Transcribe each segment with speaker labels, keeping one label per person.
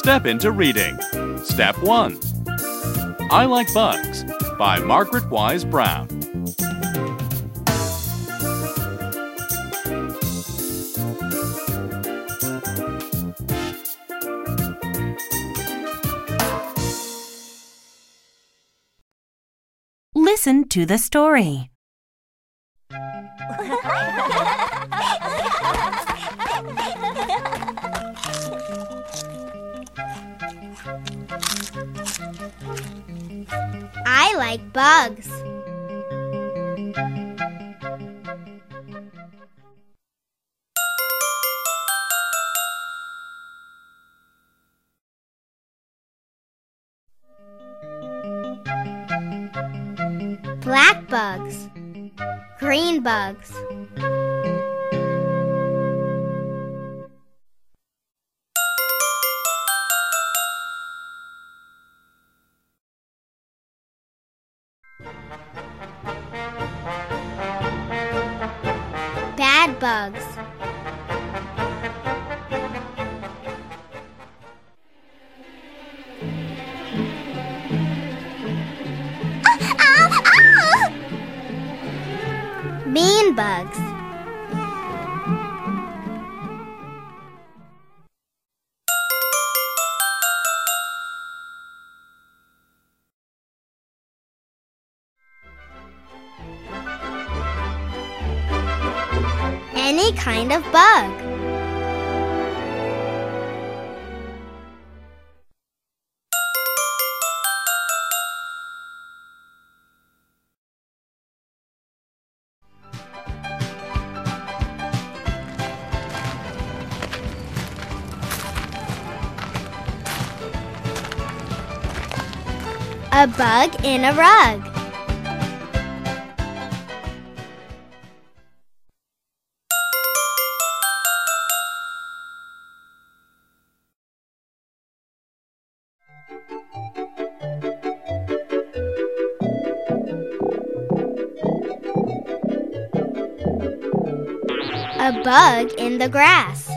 Speaker 1: step into reading. Step 1 I Like Bugs by Margaret Wise Brown.
Speaker 2: Listen to the story.
Speaker 3: like bugs. Black bugs. Green bugs. Bad bugs. Ah, ah, ah! Mean bugs. Kind of bug. A bug in a rug. A bug in the grass.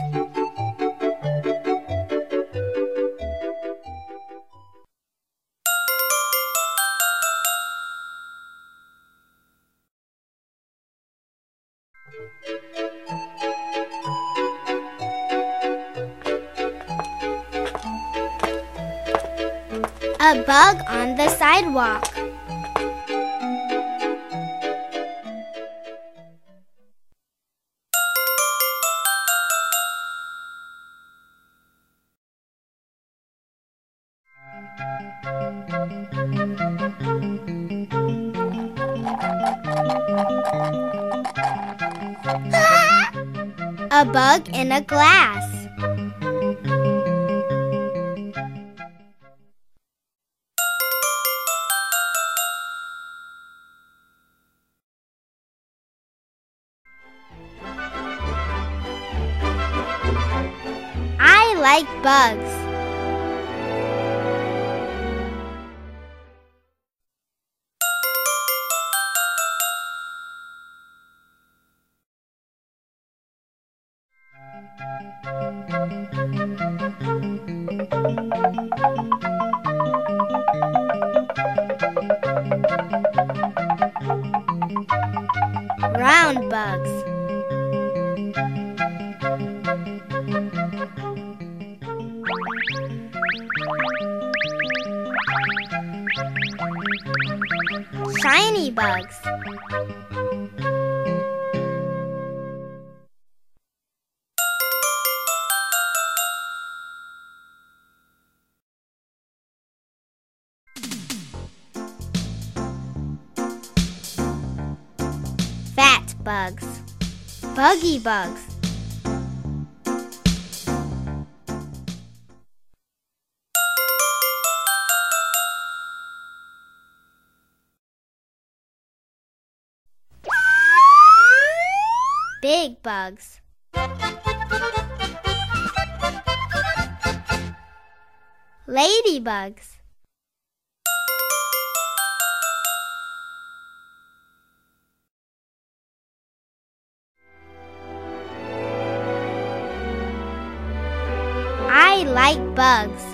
Speaker 3: A bug on the sidewalk. A bug in a glass. I like bugs. Round bugs. Shiny bugs. Fat bugs. Buggy bugs. Big bugs. Ladybugs. Like bugs.